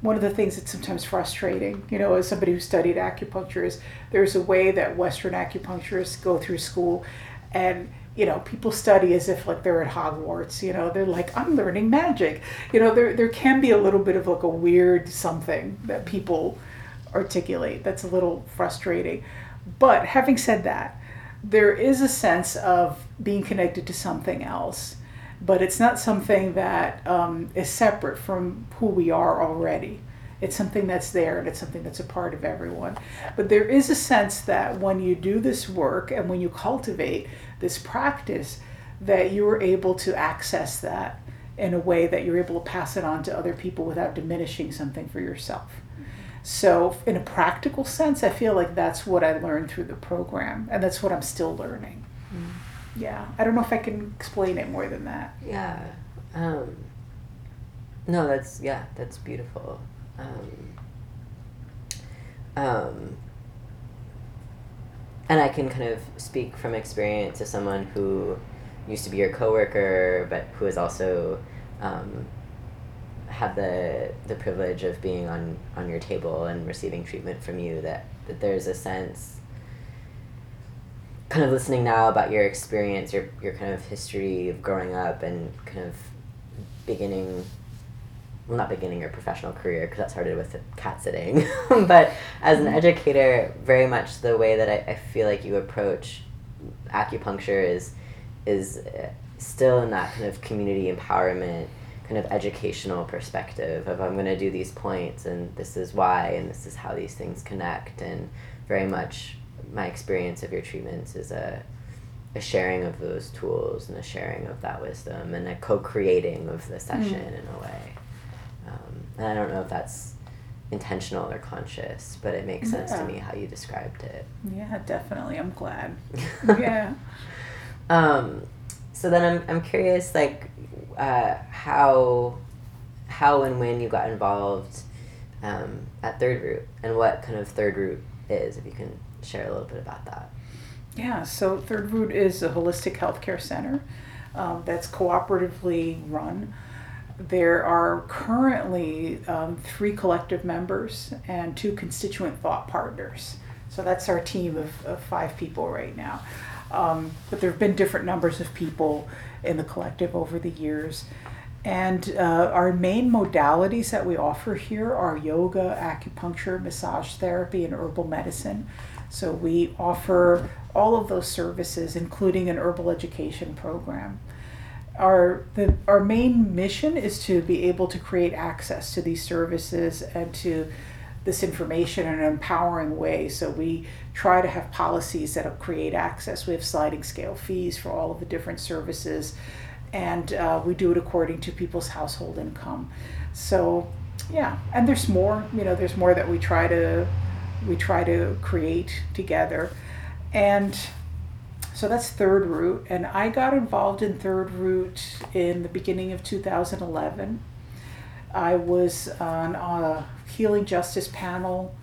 one of the things that's sometimes frustrating, you know, as somebody who studied acupuncture is there's a way that Western acupuncturists go through school, and you know people study as if like they're at Hogwarts. You know, they're like I'm learning magic. You know, there there can be a little bit of like a weird something that people articulate that's a little frustrating. But having said that, there is a sense of being connected to something else, but it's not something that um, is separate from who we are already. It's something that's there and it's something that's a part of everyone. But there is a sense that when you do this work and when you cultivate this practice, that you are able to access that in a way that you're able to pass it on to other people without diminishing something for yourself. So, in a practical sense, I feel like that's what I learned through the program, and that's what I'm still learning. Yeah, I don't know if I can explain it more than that. Yeah. Um, no, that's yeah, that's beautiful. Um, um, and I can kind of speak from experience as someone who used to be your coworker, but who has also um, had the the privilege of being on on your table and receiving treatment from you. That that there's a sense kind of listening now about your experience, your your kind of history of growing up and kind of beginning well not beginning your professional career because that started with cat sitting <laughs> but as an educator very much the way that I, I feel like you approach acupuncture is is uh, still in that kind of community empowerment kind of educational perspective of i'm going to do these points and this is why and this is how these things connect and very much my experience of your treatments is a a sharing of those tools and a sharing of that wisdom and a co-creating of the session in a way and i don't know if that's intentional or conscious but it makes sense to me how you described it Yeah, definitely. I'm glad. <laughs> yeah. um, so then I'm, I'm curious like uh, how how and when you got involved um, at Third Root and what kind of Third Root is if you can share a little bit about that. Yeah, so Third Root is a holistic healthcare center um, that's cooperatively run. There are currently um, three collective members and two constituent thought partners. So that's our team of, of five people right now. Um, but there have been different numbers of people in the collective over the years. And uh, our main modalities that we offer here are yoga, acupuncture, massage therapy, and herbal medicine. So we offer all of those services, including an herbal education program. Our, the, our main mission is to be able to create access to these services and to this information in an empowering way. So we try to have policies that create access. We have sliding scale fees for all of the different services, and uh, we do it according to people's household income. So yeah, and there's more. You know, there's more that we try to we try to create together, and so that's Third Root. And I got involved in Third Root in the beginning of 2011. I was on a healing justice panel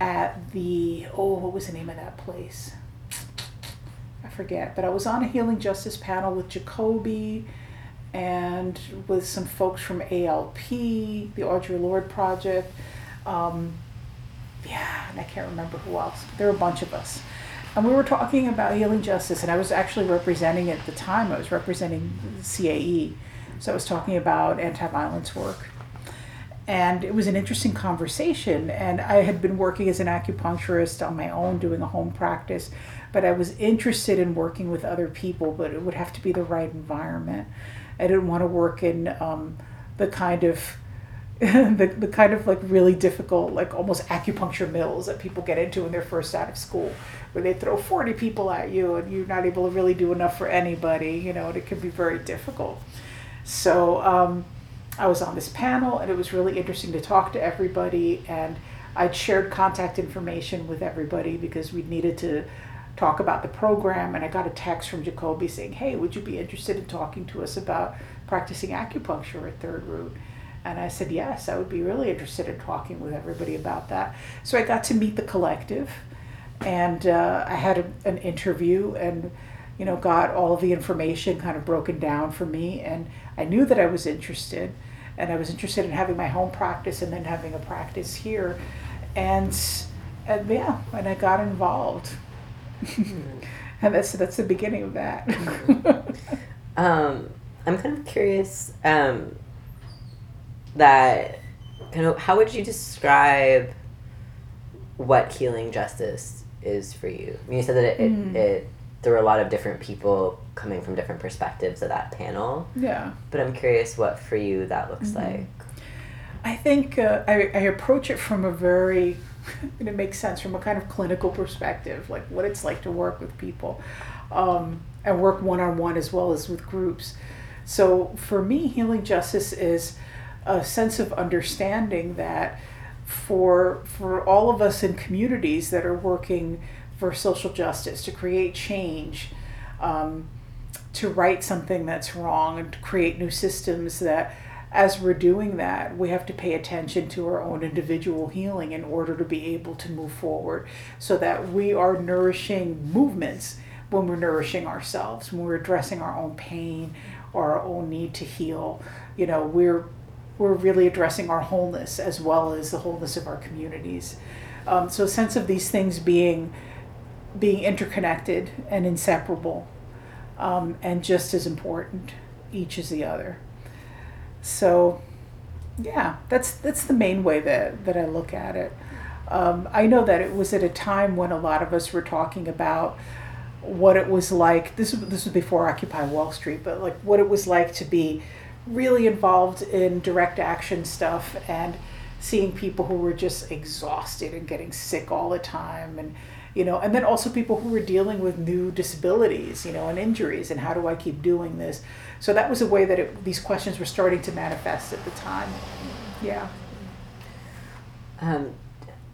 at the oh what was the name of that place i forget but i was on a healing justice panel with jacoby and with some folks from alp the audre lorde project um, yeah and i can't remember who else there were a bunch of us and we were talking about healing justice and i was actually representing at the time i was representing cae so i was talking about anti-violence work. And it was an interesting conversation and i had been working as an acupuncturist on my own doing a home practice but i was interested in working with other people but it would have to be the right environment. I didn't want to work in um, the kind of <laughs> the, the kind of like really difficult like almost acupuncture mills that people get into when they're first out of school where they throw 40 people at you and you're not able to really do enough for anybody you know and it can be very difficult so um, I was on this panel and it was really interesting to talk to everybody and I'd shared contact information with everybody because we needed to talk about the program and I got a text from Jacoby saying, "Hey, would you be interested in talking to us about practicing acupuncture at Third Root?" And I said, "Yes, I would be really interested in talking with everybody about that." So I got to meet the collective and uh, I had a, an interview and you know got all the information kind of broken down for me and I knew that I was interested and I was interested in having my home practice and then having a practice here, and and yeah, and I got involved, <laughs> and that's that's the beginning of that. <laughs> um, I'm kind of curious. Um, that kind of how would you describe what healing justice is for you? I mean, you said that it, mm. it, it there were a lot of different people coming from different perspectives at that panel. Yeah. But I'm curious what for you that looks mm-hmm. like. I think uh, I, I approach it from a very, <laughs> and it makes sense from a kind of clinical perspective, like what it's like to work with people um, and work one on one as well as with groups. So for me, healing justice is a sense of understanding that for for all of us in communities that are working for social justice, to create change, um, to right something that's wrong, and to create new systems that, as we're doing that, we have to pay attention to our own individual healing in order to be able to move forward so that we are nourishing movements when we're nourishing ourselves, when we're addressing our own pain or our own need to heal. You know, we're we're really addressing our wholeness as well as the wholeness of our communities. Um, so a sense of these things being being interconnected and inseparable um, and just as important each as the other so yeah that's that's the main way that that i look at it um, i know that it was at a time when a lot of us were talking about what it was like this this was before occupy wall street but like what it was like to be really involved in direct action stuff and seeing people who were just exhausted and getting sick all the time and you know and then also people who were dealing with new disabilities you know and injuries and how do i keep doing this? So that was a way that it, these questions were starting to manifest at the time. Yeah. Um,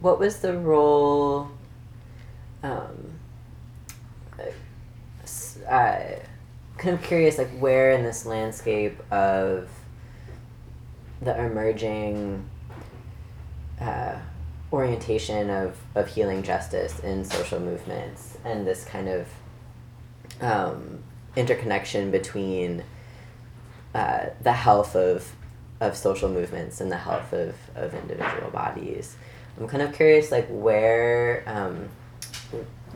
what was the role um, uh, kind of curious, like where in this landscape of the emerging uh, orientation of, of healing justice in social movements and this kind of um, interconnection between uh, the health of of social movements and the health of, of individual bodies. I'm kind of curious, like where, um,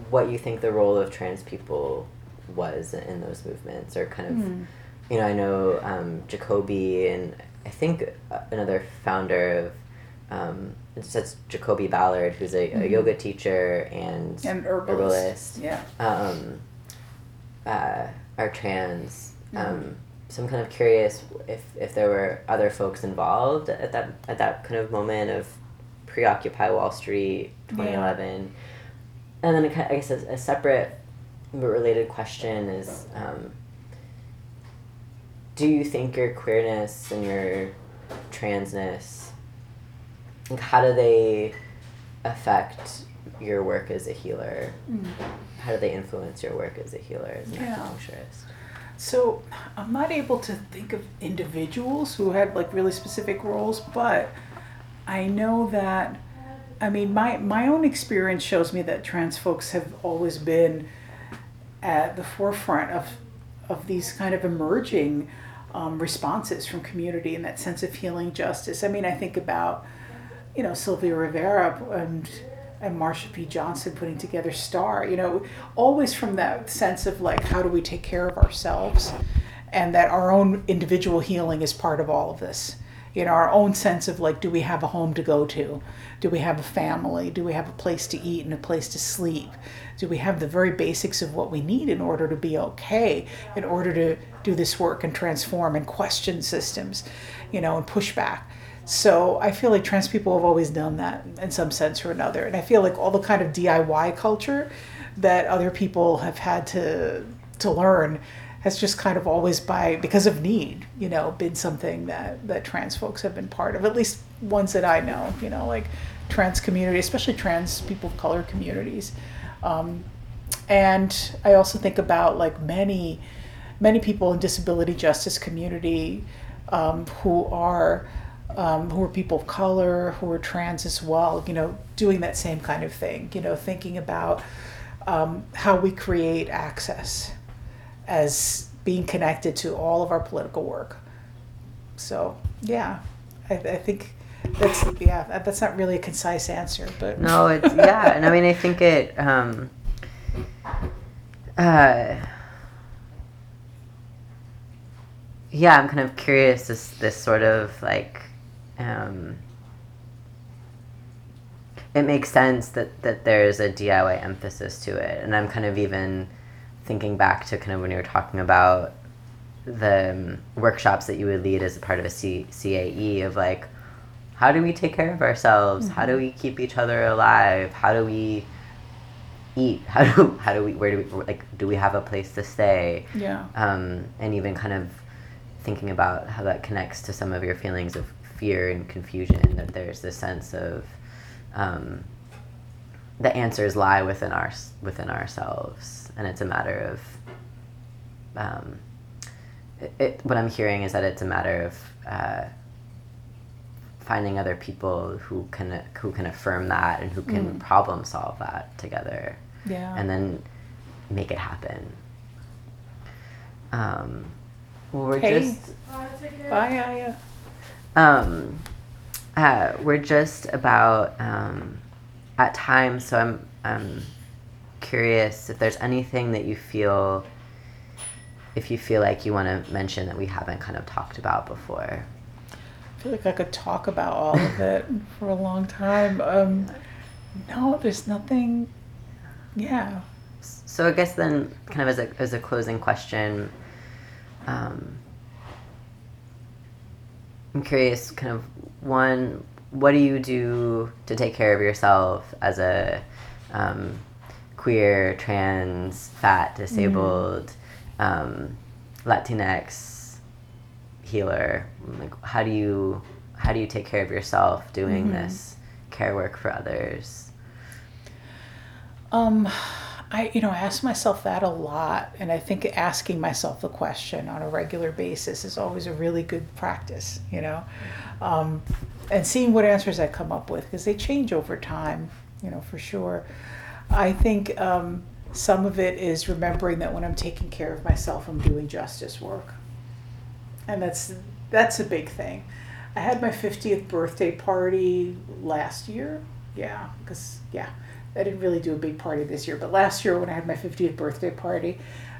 what you think the role of trans people was in those movements, or kind of, Mm. you know, I know um, Jacoby and I think uh, another founder of, um, it's that's Jacoby Ballard, who's a, a Mhm. yoga teacher and, And herbalist. Yeah. um, uh, are trans. Mhm. Um, so I'm kind of curious if, if there were other folks involved at that at that kind of moment of preoccupy Wall Street 2011, and then I guess a, a separate related question is, um, do you think your queerness and your transness, like how do they affect your work as a healer? Mm. how do they influence your work as a healer as an Yeah. acupuncturist? So I'm not able to think of individuals who had like really specific roles, but I know that I mean my my own experience shows me that trans folks have always been at the forefront of of these kind of emerging um, responses from community and that sense of healing justice. I mean, I think about you know Sylvia Rivera and and Marsha P. Johnson putting together Star. You know, always from that sense of like how do we take care of ourselves, and that our own individual healing is part of all of this. You know, our own sense of like, do we have a home to go to? Do we have a family? Do we have a place to eat and a place to sleep? Do we have the very basics of what we need in order to be okay, in order to do this work and transform and question systems, you know, and push back? So I feel like trans people have always done that in some sense or another. And I feel like all the kind of DIY culture that other people have had to to learn has just kind of always by because of need, you know, been something that that trans folks have been part of, at least ones that I know, you know, like trans community, especially trans people of color communities. Um, and I also think about like many many people in disability justice community um, who are um, who are people of color, who are trans as well, you know, doing that same kind of thing, you know, thinking about um, how we create access as being connected to all of our political work. So, yeah, I, I think that's, yeah, that's not really a concise answer, but. No, it's yeah, and I mean I think it. Um, uh, yeah, I'm kind of curious. This this sort of like. Um, it makes sense that, that there's a DIY emphasis to it, and I'm kind of even thinking back to kind of when you were talking about the um, workshops that you would lead as a part of a C- CAE of like how do we take care of ourselves? How do we keep each other alive? How do we eat? <laughs> How do how do we where do we like do we have a place to stay? Yeah. um, and even kind of thinking about how that connects to some of your feelings of fear and confusion that there's this sense of um, the answers lie within our within ourselves and it's a matter of um, it, it, what I'm hearing is that it's a matter of uh, finding other people who can who can affirm that and who can Mm. problem solve that together Yeah. and then make it happen. Um, well, we're Hey. just Bye, Aya. um, uh, we're just about um, at time, so I'm I'm curious if there's anything that you feel if you feel like you want to mention that we haven't kind of talked about before. I feel like I could talk about all of it <laughs> for a long time. Um, no, there's nothing. Yeah. So I guess then, kind of as a as a closing question, um, I'm curious, kind of one, what do you do to take care of yourself as a um, queer, trans, fat, disabled, um, Latinx healer? Like, how do you how do you take care of yourself doing Mhm. this care work for others? Um, I, you know, I ask myself that a lot, and I think asking myself the question on a regular basis is always a really good practice, you know, um, and seeing what answers I come up with because they change over time, you know, for sure. I think um, some of it is remembering that when I'm taking care of myself, I'm doing justice work, and that's that's a big thing. I had my 50th birthday party last year, yeah, because yeah I didn't really do a big party this year, but last year when I had my 50th birthday party,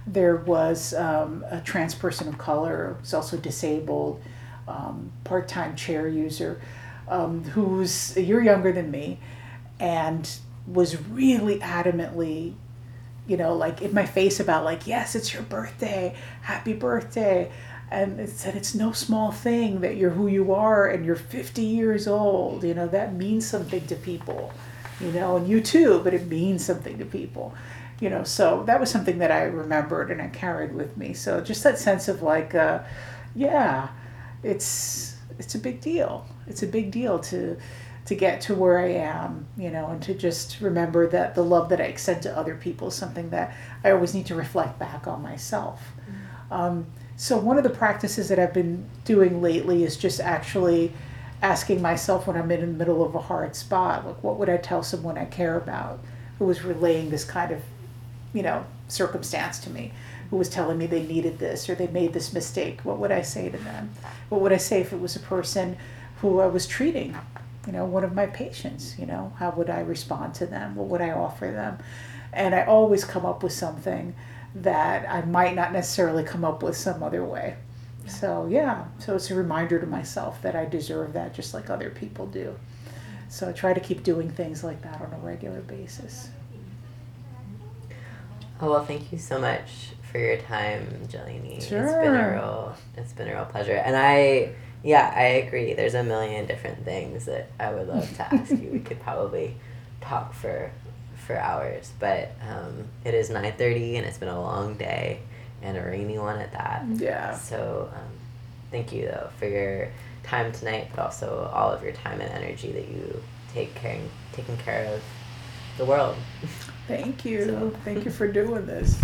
there was um, a trans person of color, who's also disabled, um, part time chair user, um, who's a year younger than me and was really adamantly, you know, like in my face about, like, yes, it's your birthday, happy birthday. And it said it's no small thing that you're who you are and you're 50 years old. You know, that means something to people you know, and you too, but it means something to people, you know. So that was something that I remembered and I carried with me. So just that sense of like, uh, yeah, it's it's a big deal. It's a big deal to to get to where I am, you know, and to just remember that the love that I extend to other people is something that I always need to reflect back on myself. Mm-hmm. Um, so one of the practices that I've been doing lately is just actually asking myself when I'm in the middle of a hard spot, like what would I tell someone I care about who was relaying this kind of, you know, circumstance to me, who was telling me they needed this or they made this mistake. What would I say to them? What would I say if it was a person who I was treating, you know, one of my patients, you know, how would I respond to them? What would I offer them? And I always come up with something that I might not necessarily come up with some other way. So yeah, so it's a reminder to myself that I deserve that just like other people do. So I try to keep doing things like that on a regular basis. Oh well, thank you so much for your time, Geleni. Sure. It's been a real it's been a real pleasure. And I yeah, I agree. There's a million different things that I would love to ask you. We could probably talk for for hours, but um, it is nine thirty and it's been a long day and a rainy one at that. Yeah. So um, thank you though for your time tonight, but also all of your time and energy that you take caring taking care of the world. Thank you. <laughs> So. Thank you for doing this.